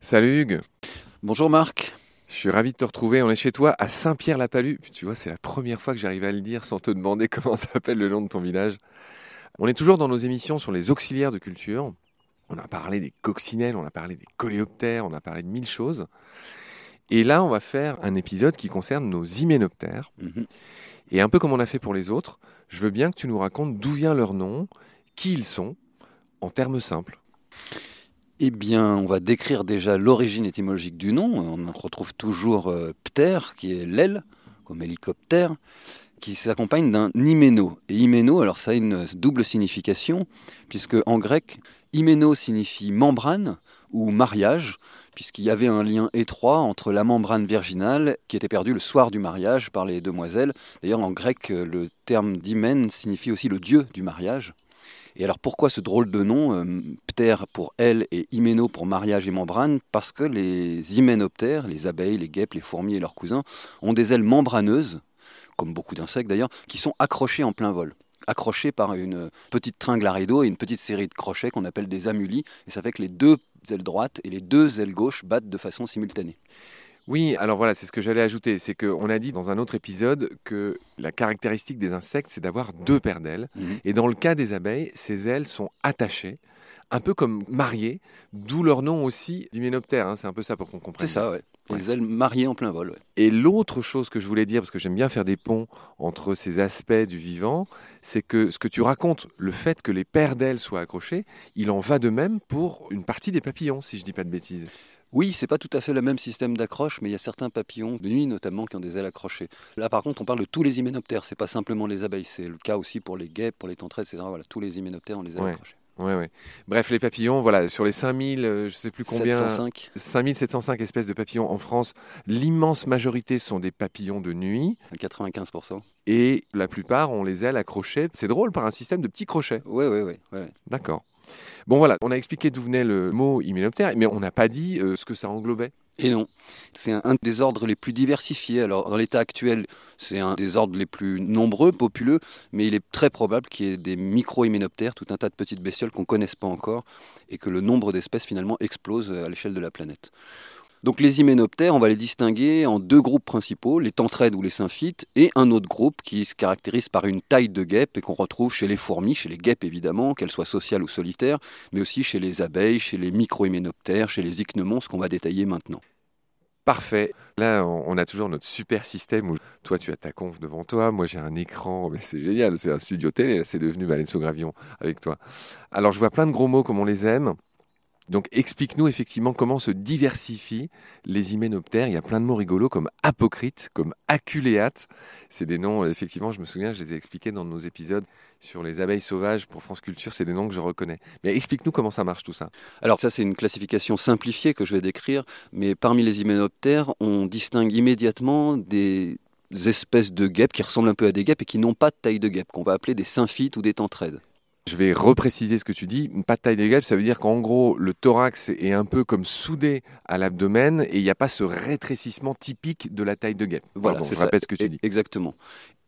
Salut Hugues. Bonjour Marc. Je suis ravi de te retrouver. On est chez toi à Saint-Pierre-la-Palue. Tu vois, c'est la première fois que j'arrive à le dire sans te demander comment s'appelle le nom de ton village. On est toujours dans nos émissions sur les auxiliaires de culture. On a parlé des coccinelles, on a parlé des coléoptères, on a parlé de mille choses. Et là, on va faire un épisode qui concerne nos hyménoptères. Mhm. Et un peu comme on a fait pour les autres, je veux bien que tu nous racontes d'où vient leur nom, qui ils sont, en termes simples. Eh bien, on va décrire déjà l'origine étymologique du nom. On retrouve toujours euh, ptère, qui est l'aile, comme hélicoptère, qui s'accompagne d'un hyméno. Et hyméno, alors ça a une double signification, puisque en grec, hyméno signifie membrane ou mariage, puisqu'il y avait un lien étroit entre la membrane virginale qui était perdue le soir du mariage par les demoiselles. D'ailleurs, en grec, le terme d'hymen signifie aussi le dieu du mariage. Et alors pourquoi ce drôle de nom, euh, ptère pour elle et hyméno pour mariage et membrane? Parce que les hyménoptères, les abeilles, les guêpes, les fourmis et leurs cousins, ont des ailes membraneuses, comme beaucoup d'insectes d'ailleurs, qui sont accrochées en plein vol. Accrochées par une petite tringle à rideau et une petite série de crochets qu'on appelle des amulis, et ça fait que les deux ailes droites et les deux ailes gauches battent de façon simultanée. Oui, alors voilà, c'est ce que j'allais ajouter. C'est qu'on a dit dans un autre épisode que la caractéristique des insectes, c'est d'avoir deux paires d'ailes. Mhm. Et dans le cas des abeilles, ces ailes sont attachées, un peu comme mariées, d'où leur nom aussi d'hyménoptère. hein. C'est un peu ça pour qu'on comprenne. C'est ça, ouais. Ouais. Les ailes mariées en plein vol. ouais. Et l'autre chose que je voulais dire, parce que j'aime bien faire des ponts entre ces aspects du vivant, c'est que ce que tu racontes, le fait que les paires d'ailes soient accrochées, il en va de même pour une partie des papillons, si je dis pas de bêtises. Oui, c'est pas tout à fait le même système d'accroche, mais il y a certains papillons, de nuit notamment, qui ont des ailes accrochées. Là, par contre, on parle de tous les hyménoptères, c'est pas simplement les abeilles, c'est le cas aussi pour les guêpes, pour les tentraides, etc. Voilà, tous les hyménoptères ont les ailes Ouais. accrochées. Ouais, ouais. Bref, les papillons, voilà, sur les 5000, euh, je sais plus combien, 705, 5705 espèces de papillons en France, l'immense majorité sont des papillons de nuit à 95%. et la plupart ont les ailes accrochées. C'est drôle par un système de petits crochets. Oui, oui, oui. ouais. D'accord. Bon voilà, on a expliqué d'où venait le mot hyménoptère, mais on n'a pas dit euh, ce que ça englobait. Et non, c'est un, des ordres les plus diversifiés. Alors, dans l'état actuel, c'est un des ordres les plus nombreux, populeux, mais il est très probable qu'il y ait des micro-hyménoptères, tout un tas de petites bestioles qu'on ne connaisse pas encore, et que le nombre d'espèces finalement explose à l'échelle de la planète. Donc les hyménoptères, on va les distinguer en deux groupes principaux, les tentraides ou les symphytes, et un autre groupe qui se caractérise par une taille de guêpe et qu'on retrouve chez les fourmis, chez les guêpes évidemment, qu'elles soient sociales ou solitaires, mais aussi chez les abeilles, chez les micro-hyménoptères, chez les ichneumons, ce qu'on va détailler maintenant. Parfait. Là, on a toujours notre super système où toi, tu as ta conf devant toi, moi j'ai un écran, mais c'est génial, c'est un studio télé, c'est devenu Valenzo Gravion avec toi. Alors, je vois plein de gros mots comme on les aime. Donc, explique-nous effectivement comment se diversifient les hyménoptères. Il y a plein de mots rigolos comme apocrite, comme aculéate. C'est des noms, effectivement, je me souviens, je les ai expliqués dans nos épisodes sur les abeilles sauvages pour France Culture. C'est des noms que je reconnais. Mais explique-nous comment ça marche tout ça. Alors ça c'est une classification simplifiée que je vais décrire, mais parmi les hyménoptères, on distingue immédiatement des espèces de guêpes qui ressemblent un peu à des guêpes et qui n'ont pas de taille de guêpe, qu'on va appeler des symphytes ou des tentraides. Je vais repréciser ce que tu dis. Pas de taille guêpes, ça veut dire qu'en gros, le thorax est un peu comme soudé à l'abdomen et il n'y a pas ce rétrécissement typique de la taille de guêpe. Voilà, Pardon, je ça. répète ce que tu E- dis. Exactement.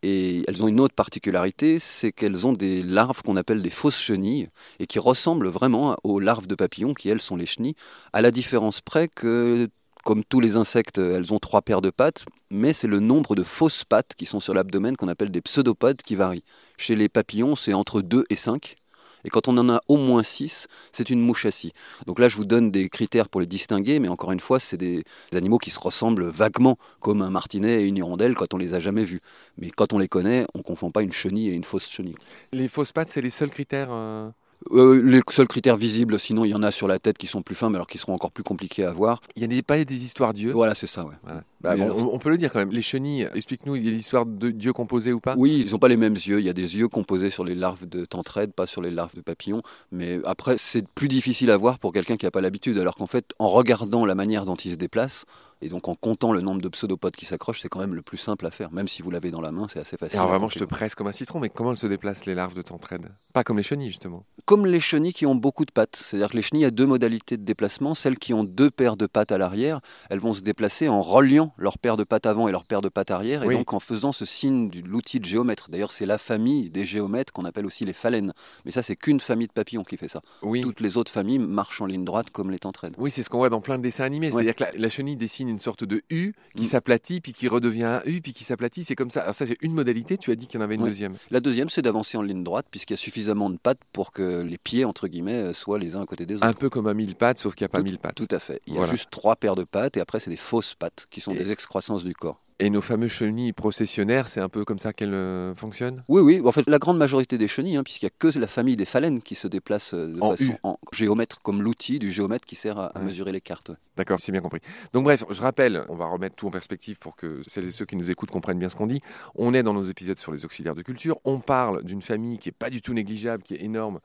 Et elles ont une autre particularité, c'est qu'elles ont des larves qu'on appelle des fausses chenilles et qui ressemblent vraiment aux larves de papillons qui, elles, sont les chenilles, à la différence près que, comme tous les insectes, elles ont trois paires de pattes, mais c'est le nombre de fausses pattes qui sont sur l'abdomen qu'on appelle des pseudopodes qui varient. Chez les papillons, c'est entre 2 et 5. Et quand on en a au moins 6, c'est une mouche scie. Donc là, je vous donne des critères pour les distinguer, mais encore une fois, c'est des animaux qui se ressemblent vaguement, comme un martinet et une hirondelle quand on les a jamais vus. Mais quand on les connaît, on confond pas une chenille et une fausse chenille. Les fausses pattes, c'est les seuls critères. euh, Euh, les seuls critères visibles, sinon il y en a sur la tête qui sont plus fins, mais alors qui seront encore plus compliqués à voir. Il y a des, pas des histoires d'yeux. Voilà, c'est ça, ouais. Voilà. Bah, Mais bon, alors- on, peut le dire quand même. Les chenilles, explique-nous, il y a l'histoire de dieux composés ou pas? Oui, ils n'ont pas les mêmes yeux. Il y a des yeux composés sur les larves de tentraides, pas sur les larves de papillons. Mais après, c'est plus difficile à voir pour quelqu'un qui n'a pas l'habitude. Alors qu'en fait, en regardant la manière dont ils se déplacent, et donc en comptant le nombre de pseudopodes qui s'accrochent, c'est quand même le plus simple à faire. Même si vous l'avez dans la main, c'est assez Et facile. alors vraiment, je te presse comme un citron, mais comment elles se déplacent les larves de tentraide Pas comme les chenilles justement. Comme les chenilles qui ont beaucoup de pattes. C'est-à-dire que les chenilles, il y a deux modalités de déplacement. Celles qui ont deux paires de pattes à l'arrière, elles vont se déplacer en reliant leur paire de pattes avant et leur paire de pattes arrière, et Oui. donc en faisant ce signe de l'outil de géomètre. D'ailleurs, c'est la famille des géomètres qu'on appelle aussi les phalènes. Mais ça, c'est qu'une famille de papillons qui fait ça. Oui. Toutes les autres familles marchent en ligne droite comme les tentraides. Oui, c'est ce qu'on voit dans plein de dessins animés. C'est-à-dire que la, la chenille dessine une sorte de U qui Mm. s'aplatit, puis qui redevient un U, puis qui s'aplatit. C'est comme ça. Alors ça, c'est une modalité. Tu as dit qu'il y en avait une deuxième. La deuxième, c'est d'avancer en ligne droite, puisqu'il y a suffisamment de pattes pour que les pieds, entre guillemets, euh, soient les uns à côté des autres. Un peu comme un mille pattes, sauf qu'il n'y a pas mille pattes. Tout à fait. Il y a Voilà. juste trois paires de pattes, et après, c'est des fausses pattes, qui sont des excroissances du corps. Et nos fameuses chenilles processionnaires, c'est un peu comme ça qu'elles euh, fonctionnent? Oui, oui. En fait, la grande majorité des chenilles, hein, puisqu'il n'y a que la famille des phalènes qui se déplace euh, de En façon U. en géomètre, comme l'outil du géomètre qui sert à, mesurer les cartes. D'accord, c'est bien compris. Donc bref, je rappelle, on va remettre tout en perspective pour que celles et ceux qui nous écoutent comprennent bien ce qu'on dit. On est dans nos épisodes sur les auxiliaires de culture. On parle d'une famille qui est pas du tout négligeable, qui est énorme.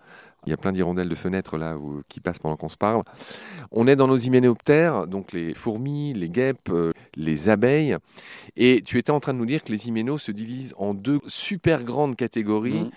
Il y a plein d'hirondelles de fenêtres là qui passent pendant qu'on se parle. On est dans nos hyménoptères, donc les fourmis, les guêpes, euh, les abeilles. Et tu étais en train de nous dire que les hyménos se divisent en deux super grandes catégories. Mhm.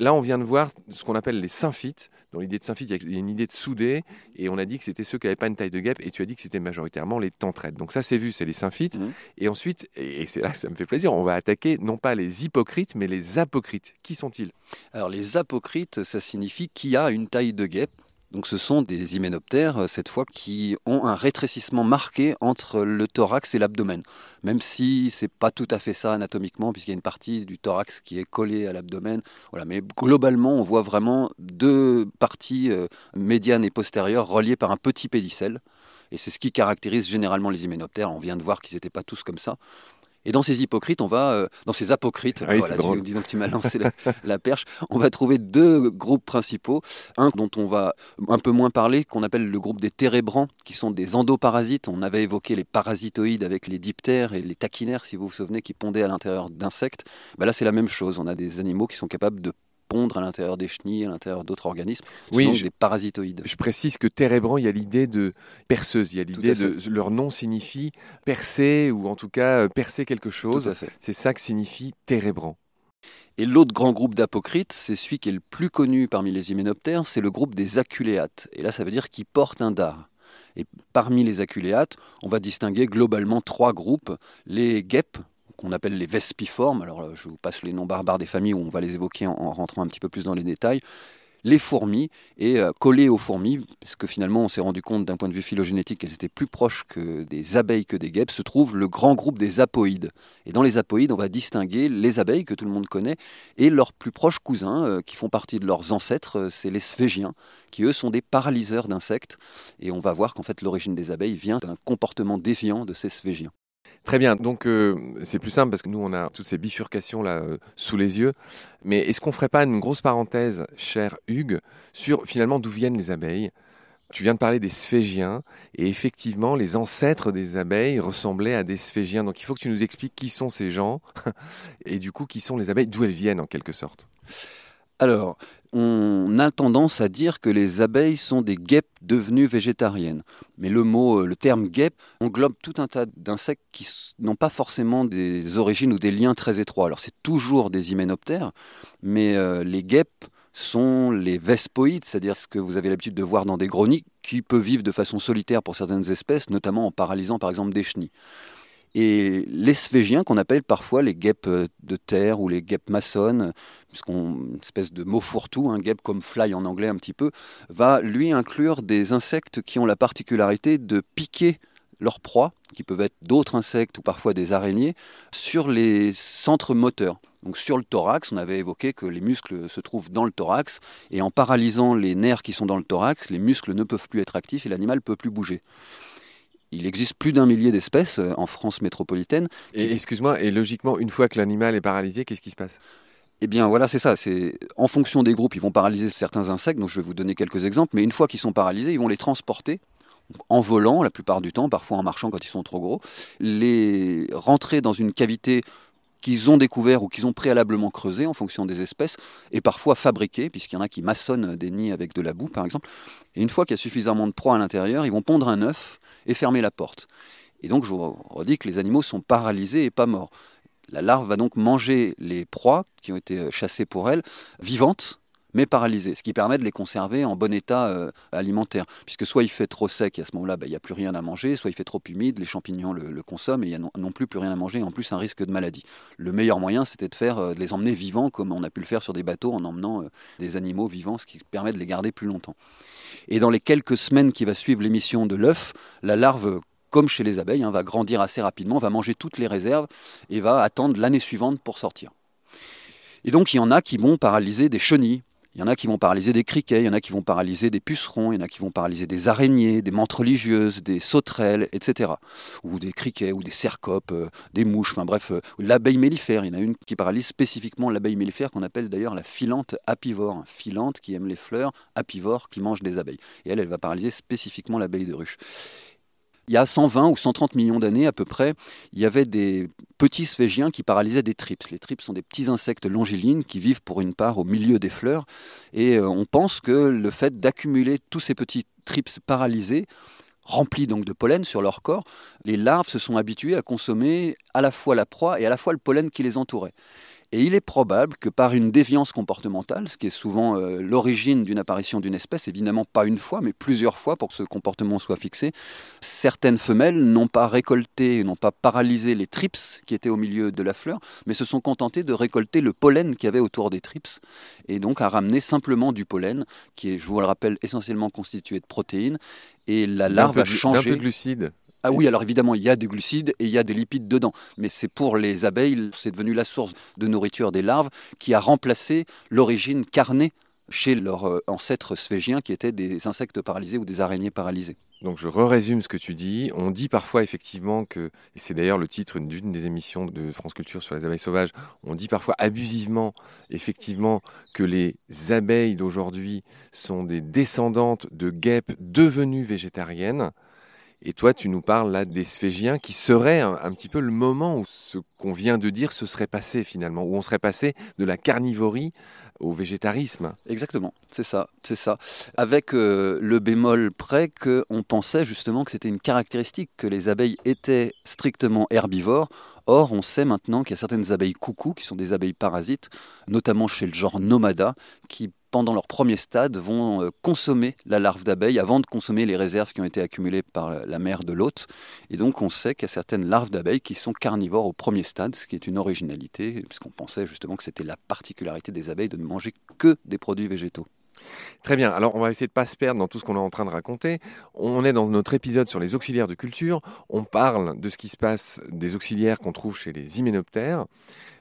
Là, on vient de voir ce qu'on appelle les symphytes. Dans l'idée de symphyte, il y a- une idée de soudé, et on a dit que c'était ceux qui n'avaient pas une taille de guêpe, et tu as dit que c'était majoritairement les tentraides. Donc ça, c'est vu, c'est les symphytes. Mhm. Et ensuite, et et c'est là que ça me fait plaisir, on va attaquer non pas les hypocrites, mais les apocrites. Qui sont-ils? Alors, les apocrites, ça signifie qui a une taille de guêpe. Donc, ce sont des hyménoptères, euh, cette fois, qui ont un rétrécissement marqué entre le thorax et l'abdomen. Même si c'est pas tout à fait ça anatomiquement, puisqu'il y a une partie du thorax qui est collée à l'abdomen. Mais globalement, on voit vraiment deux parties euh, médianes et postérieures reliées par un petit pédicelle. Et c'est ce qui caractérise généralement les hyménoptères. On vient de voir qu'ils n'étaient pas tous comme ça. Et dans ces hypocrites, on va, euh, dans ces apocrites, Ah oui, voilà, c'est drôle. tu- disons que tu m'as lancé la, la perche, on va trouver deux groupes principaux. Un dont on va un peu moins parler, qu'on appelle le groupe des térébrants, qui sont des endoparasites. On avait évoqué les parasitoïdes avec les diptères et les taquinaires, si vous vous souvenez, qui pondaient à l'intérieur d'insectes. Ben là, c'est la même chose. On a des animaux qui sont capables de pondre à l'intérieur des chenilles, à l'intérieur d'autres organismes. Oui, sont je- des parasitoïdes. Je précise que térébrant, il y a l'idée de perceuse, il y a l'idée de... Leur nom signifie percer, ou en tout cas euh, percer quelque chose. C'est ça que signifie térébrant. Et l'autre grand groupe d'apocrites, c'est celui qui est le plus connu parmi les hyménoptères, c'est le groupe des aculéates. Et là, ça veut dire qu'ils portent un dard. Et parmi les aculéates, on va distinguer globalement trois groupes. Les guêpes, qu'on appelle les vespiformes, alors euh, je vous passe les noms barbares des familles où on va les évoquer en, en rentrant un petit peu plus dans les détails. Les fourmis, et euh, aux fourmis, parce que finalement on s'est rendu compte d'un point de vue phylogénétique qu'elles étaient plus proches que des abeilles que des guêpes, se trouve le grand groupe des apoïdes. Et dans les apoïdes, on va distinguer les abeilles que tout le monde connaît et leurs plus proches cousins euh, qui font partie de leurs ancêtres, euh, c'est les sphégiens, qui eux sont des paralyseurs d'insectes. Et on va voir qu'en fait l'origine des abeilles vient d'un comportement déviant de ces sphégiens. Très bien, donc euh, c'est plus simple parce que nous on a toutes ces bifurcations là euh, sous les yeux. Mais est-ce qu'on ferait pas une grosse parenthèse, cher Hugues, sur finalement d'où viennent les abeilles? Tu viens de parler des sphégiens et effectivement les ancêtres des abeilles ressemblaient à des sphégiens. Donc il faut que tu nous expliques qui sont ces gens et du coup qui sont les abeilles, d'où elles viennent en quelque sorte? Alors, on a tendance à dire que les abeilles sont des guêpes devenues végétariennes. Mais le mot, euh, le terme guêpe englobe tout un tas d'insectes qui n'ont pas forcément des origines ou des liens très étroits. Alors, c'est toujours des hyménoptères, mais euh, les guêpes sont les vespoïdes, c'est-à-dire ce que vous avez l'habitude de voir dans des gros nids, qui peuvent vivre de façon solitaire pour certaines espèces, notamment en paralysant par exemple des chenilles. Et les sphégiens, qu'on appelle parfois les guêpes euh, de terre ou les guêpes maçonnes, puisqu'on une espèce de mot fourre-tout, un guêpe comme fly en anglais un petit peu, va lui inclure des insectes qui ont la particularité de piquer leurs proies, qui peuvent être d'autres insectes ou parfois des araignées, sur les centres moteurs. Donc sur le thorax, on avait évoqué que les muscles se trouvent dans le thorax, et en paralysant les nerfs qui sont dans le thorax, les muscles ne peuvent plus être actifs et l'animal ne peut plus bouger. Il existe plus d'un millier d'espèces euh, en France métropolitaine, Et excuse-moi, et logiquement, une fois que l'animal est paralysé, qu'est-ce qui se passe? Eh bien voilà, c'est ça. C'est en fonction des groupes, ils vont paralyser certains insectes. Donc je vais vous donner quelques exemples. Mais une fois qu'ils sont paralysés, ils vont les transporter en volant la plupart du temps, parfois en marchant quand ils sont trop gros, les rentrer dans une cavité qu'ils ont découvert ou qu'ils ont préalablement creusé en fonction des espèces, et parfois fabriqué, puisqu'il y en a qui maçonnent des nids avec de la boue, par exemple. Et une fois qu'il y a suffisamment de proie à l'intérieur, ils vont pondre un œuf et fermer la porte. Et donc, je vous redis que les animaux sont paralysés et pas morts. La larve va donc manger les proies qui ont été chassées pour elle, vivantes, mais paralysés, ce qui permet de les conserver en bon état euh, alimentaire. Puisque soit il fait trop sec et à ce moment-là, bah, il n'y a plus rien à manger, soit il fait trop humide, les champignons le, consomment et il n'y a non, plus plus rien à manger, en plus un risque de maladie. Le meilleur moyen, c'était de euh, de les emmener vivants, comme on a pu le faire sur des bateaux en emmenant euh, des animaux vivants, ce qui permet de les garder plus longtemps. Et dans les quelques semaines qui va suivre l'émission de l'œuf, la larve comme chez les abeilles, hein, va grandir assez rapidement, va manger toutes les réserves et va attendre l'année suivante pour sortir. Et donc il y en a qui vont paralyser des chenilles, il y en a qui vont paralyser des criquets, il y en a qui vont paralyser des pucerons, il y en a qui vont paralyser des araignées, des menthes religieuses, des sauterelles, etc. Ou des criquets, ou des cercopes, euh, des mouches, enfin bref, euh, l'abeille mellifère. Il y en a une qui paralyse spécifiquement l'abeille mellifère qu'on appelle d'ailleurs la filante apivore. Filante qui aime les fleurs, apivore qui mange des abeilles. Et elle, elle va paralyser spécifiquement l'abeille de ruche il y a 120 ou 130 millions d'années à peu près, il y avait des petits sphégiens qui paralysaient des tripes. Les tripes sont des petits insectes longilines qui vivent pour une part au milieu des fleurs. Et euh, on pense que le fait d'accumuler tous ces petits tripes paralysés, remplis donc de pollen sur leur corps, les larves se sont habituées à consommer à la fois la proie et à la fois le pollen qui les entourait. Et il est probable que par une déviance comportementale, ce qui est souvent euh, l'origine d'une apparition d'une espèce, évidemment pas une fois, mais plusieurs fois pour que ce comportement soit fixé, certaines femelles n'ont pas récolté, n'ont pas paralysé les trips qui étaient au milieu de la fleur, mais se sont contentées de récolter le pollen qu'il y avait autour des trips, et donc à ramener simplement du pollen, qui est, je vous le rappelle, essentiellement constitué de protéines, et la larve a changé. Un peu de glucides. Ah oui, alors évidemment, il y a des glucides et il y a des lipides dedans. Mais c'est pour les abeilles, c'est devenu la source de nourriture des larves qui a remplacé l'origine carnée chez leurs euh, ancêtres sphégiens qui étaient des insectes paralysés ou des araignées paralysées. Donc je résume ce que tu dis. On dit parfois effectivement que, et c'est d'ailleurs le titre d'une des émissions de France Culture sur les abeilles sauvages, on dit parfois abusivement effectivement que les abeilles d'aujourd'hui sont des descendantes de guêpes devenues végétariennes. Et toi, tu nous parles là des sphégiens qui seraient un, petit peu le moment où ce qu'on vient de dire se serait passé finalement, où on serait passé de la carnivorie au végétarisme. Exactement, c'est ça, c'est ça. Avec euh, le bémol près qu'on pensait justement que c'était une caractéristique que les abeilles étaient strictement herbivores. Or, on sait maintenant qu'il y a certaines abeilles coucou qui sont des abeilles parasites, notamment chez le genre Nomada, qui pendant leur premier stade, vont euh, consommer la larve d'abeille avant de consommer les réserves qui ont été accumulées par la mère de l'hôte. Et donc on sait qu'il y a certaines larves d'abeilles qui sont carnivores au premier stade, ce qui est une originalité, puisqu'on pensait justement que c'était la particularité des abeilles de ne manger que des produits végétaux. Très bien, alors on va essayer de ne pas se perdre dans tout ce qu'on est en train de raconter. On est dans notre épisode sur les auxiliaires de culture. On parle de ce qui se passe des auxiliaires qu'on trouve chez les hyménoptères.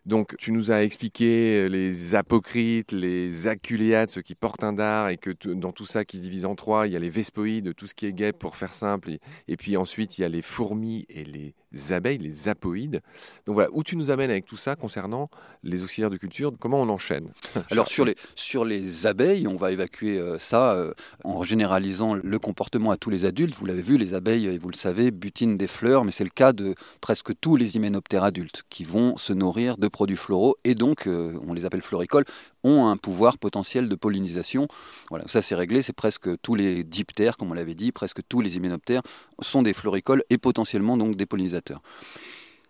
Donc, tu nous as expliqué euh, les apocrites, les aculéates, ceux qui portent un dard, et que dans tout ça qui se divise en trois, il y a les vespoïdes, tout ce qui est guêpe pour faire simple, et, puis ensuite il y a les fourmis et les abeilles, les apoïdes. Donc voilà, où tu nous amènes avec tout ça concernant les auxiliaires de culture, comment on enchaîne? Alors sur les, sur les abeilles, on va évacuer euh, ça euh, en généralisant le comportement à tous les adultes. Vous l'avez vu, les abeilles, et vous le savez, butinent des fleurs, mais c'est le cas de presque tous les hyménoptères adultes qui vont se nourrir de produits floraux et donc, euh, on les appelle floricoles, ont un pouvoir potentiel de pollinisation. Voilà, ça c'est réglé, c'est presque tous les diptères, comme on l'avait dit, presque tous les hyménoptères sont des floricoles et potentiellement donc des pollinisateurs.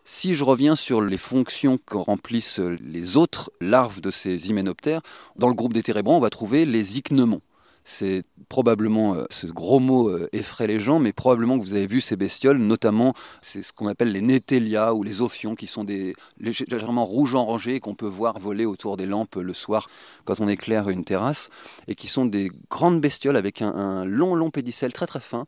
Si je reviens sur les fonctions que remplissent les autres larves de ces hyménoptères, dans le groupe des térébrants, on va trouver les ichneumons. C'est probablement, euh, ce gros mot euh, effraie les gens, mais probablement que vous avez vu ces bestioles, notamment c'est ce qu'on appelle les Netelia ou les ophions, qui sont des légèrement rouges enrangés qu'on peut voir voler autour des lampes le soir quand on éclaire une terrasse, et qui sont des grandes bestioles avec un, long, long pédicelle très très fin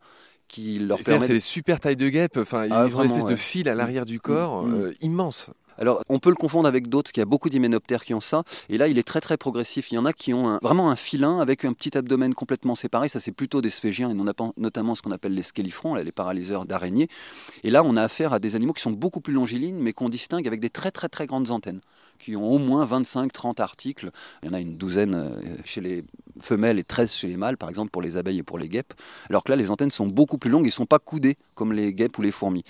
qui leur permet. C'est des super tailles de guêpes. Enfin, ah, une espèce de fil à l'arrière du corps mm, mm. Euh, immense. Alors, on peut le confondre avec d'autres, parce qu'il y a beaucoup d'hyménoptères qui ont ça. Et là, il est très très progressif. Il y en a qui ont vraiment un filin avec un petit abdomen complètement séparé. Ça, c'est plutôt des sphégiens, et notamment ce qu'on appelle les scélifrons, les paralyseurs d'araignées. Et là, on a affaire à des animaux qui sont beaucoup plus longilines, mais qu'on distingue avec des très très très grandes antennes, qui ont au moins 25-30 articles. Il y en a une douzaine euh, chez les femelles et 13 chez les mâles, par exemple pour les abeilles et pour les guêpes. Alors que là, les antennes sont beaucoup plus longues et ne sont pas coudées comme les guêpes ou les fourmis.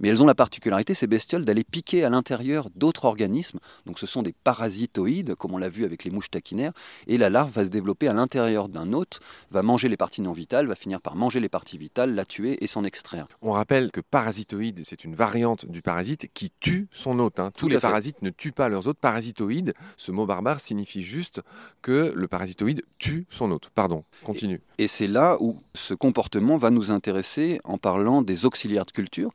Mais elles ont la particularité, ces bestioles, d'aller piquer à l'intérieur d'autres organismes. Donc ce sont des parasitoïdes, comme on l'a vu avec les mouches taquinaires, et la larve va se développer à l'intérieur d'un hôte, va manger les parties non vitales, va finir par manger les parties vitales, la tuer et s'en extraire. On rappelle que parasitoïde, c'est une variante du parasite qui tue son hôte. hein. Tous les fait. parasites ne tuent pas leurs hôtes. Parasitoïde, ce mot barbare signifie juste que le parasitoïde tue son hôte. Pardon, continue. Et c'est là où ce comportement va nous intéresser en parlant des auxiliaires de culture,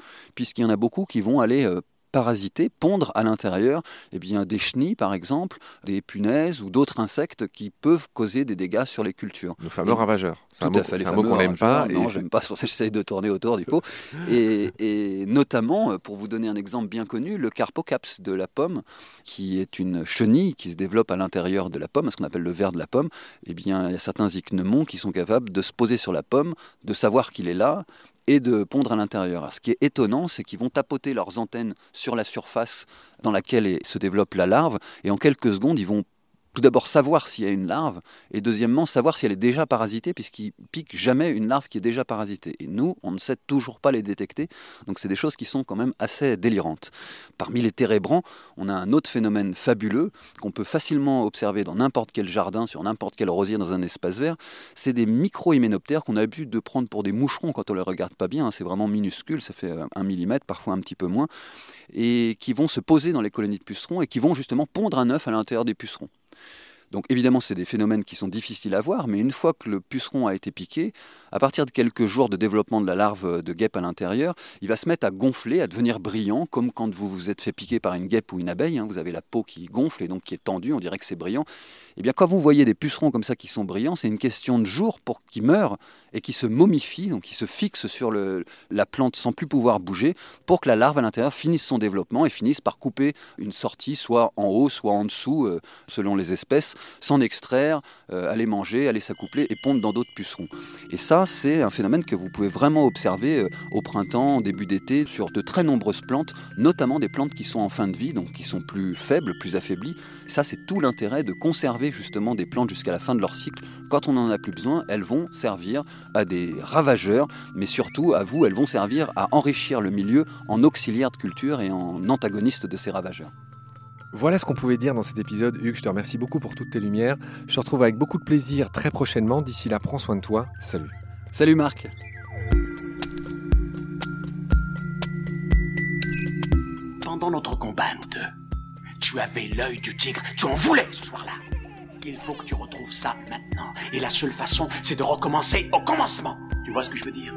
puisqu'il y en a beaucoup qui vont aller euh, parasiter, pondre à l'intérieur eh bien, des chenilles par exemple, des punaises ou d'autres insectes qui peuvent causer des dégâts sur les cultures. Nos fameux Et- ravageurs. C'est un mot, mot qu'on n'aime pas. Non, et j'aime pas, c'est pour ça que j'essaye de tourner autour du pot. Et, et notamment, euh, pour vous donner un exemple bien connu, le carpocaps de la pomme, qui est une chenille qui se développe à l'intérieur de la pomme, ce qu'on appelle le ver de la pomme. Eh bien, il y a certains ichneumons qui sont capables de se poser sur la pomme, de savoir qu'il est là et de pondre à l'intérieur. Ce qui est étonnant, c'est qu'ils vont tapoter leurs antennes sur la surface dans laquelle se développe la larve, et en quelques secondes, ils vont tout d'abord savoir s'il y a une larve, et deuxièmement savoir si elle est déjà parasitée, puisqu'ils piquent jamais une larve qui est déjà parasitée. Et nous, on ne sait toujours pas les détecter, donc c'est des choses qui sont quand même assez délirantes. Parmi les térébrants, on a un autre phénomène fabuleux qu'on peut facilement observer dans n'importe quel jardin, sur n'importe quel rosier, dans un espace vert. C'est des micro-hyménoptères qu'on a l'habitude de prendre pour des moucherons quand on les regarde pas bien. hein. C'est vraiment minuscule, ça fait euh, un millimètre, parfois un petit peu moins, et qui vont se poser dans les colonies de pucerons et qui vont justement pondre un œuf à l'intérieur des pucerons. Donc évidemment, c'est des phénomènes qui sont difficiles à voir, mais une fois que le puceron a été piqué, à partir de quelques jours de développement de la larve de guêpe à l'intérieur, il va se mettre à gonfler, à devenir brillant, comme quand vous vous êtes fait piquer par une guêpe ou une abeille. hein. vous avez la peau qui gonfle et donc qui est tendue, on dirait que c'est brillant. Et bien quand vous voyez des pucerons comme ça qui sont brillants, c'est une question de jours pour qu'ils meurent et qu'ils se momifient, donc qu'ils se fixent sur la plante sans plus pouvoir bouger, pour que la larve à l'intérieur finisse son développement et finisse par couper une sortie, soit en haut, soit en dessous, euh, selon les espèces, s'en extraire, euh, aller manger, aller s'accoupler et pondre dans d'autres pucerons. Et ça, c'est un phénomène que vous pouvez vraiment observer euh, au printemps, au début d'été, sur de très nombreuses plantes, notamment des plantes qui sont en fin de vie, donc qui sont plus faibles, plus affaiblies. Ça, c'est tout l'intérêt de conserver justement des plantes jusqu'à la fin de leur cycle. Quand on n'en a plus besoin, elles vont servir à des ravageurs, mais surtout à vous, elles vont servir à enrichir le milieu en auxiliaire de culture et en antagoniste de ces ravageurs. Voilà ce qu'on pouvait dire dans cet épisode. Hugues, je te remercie beaucoup pour toutes tes lumières. Je te retrouve avec beaucoup de plaisir très prochainement. D'ici là, prends soin de toi. Salut. Salut Marc Pendant notre combat, nous deux, tu avais l'œil du tigre, tu en voulais ce soir-là. Il faut que tu retrouves ça maintenant. Et la seule façon, c'est de recommencer au commencement. Tu vois ce que je veux dire?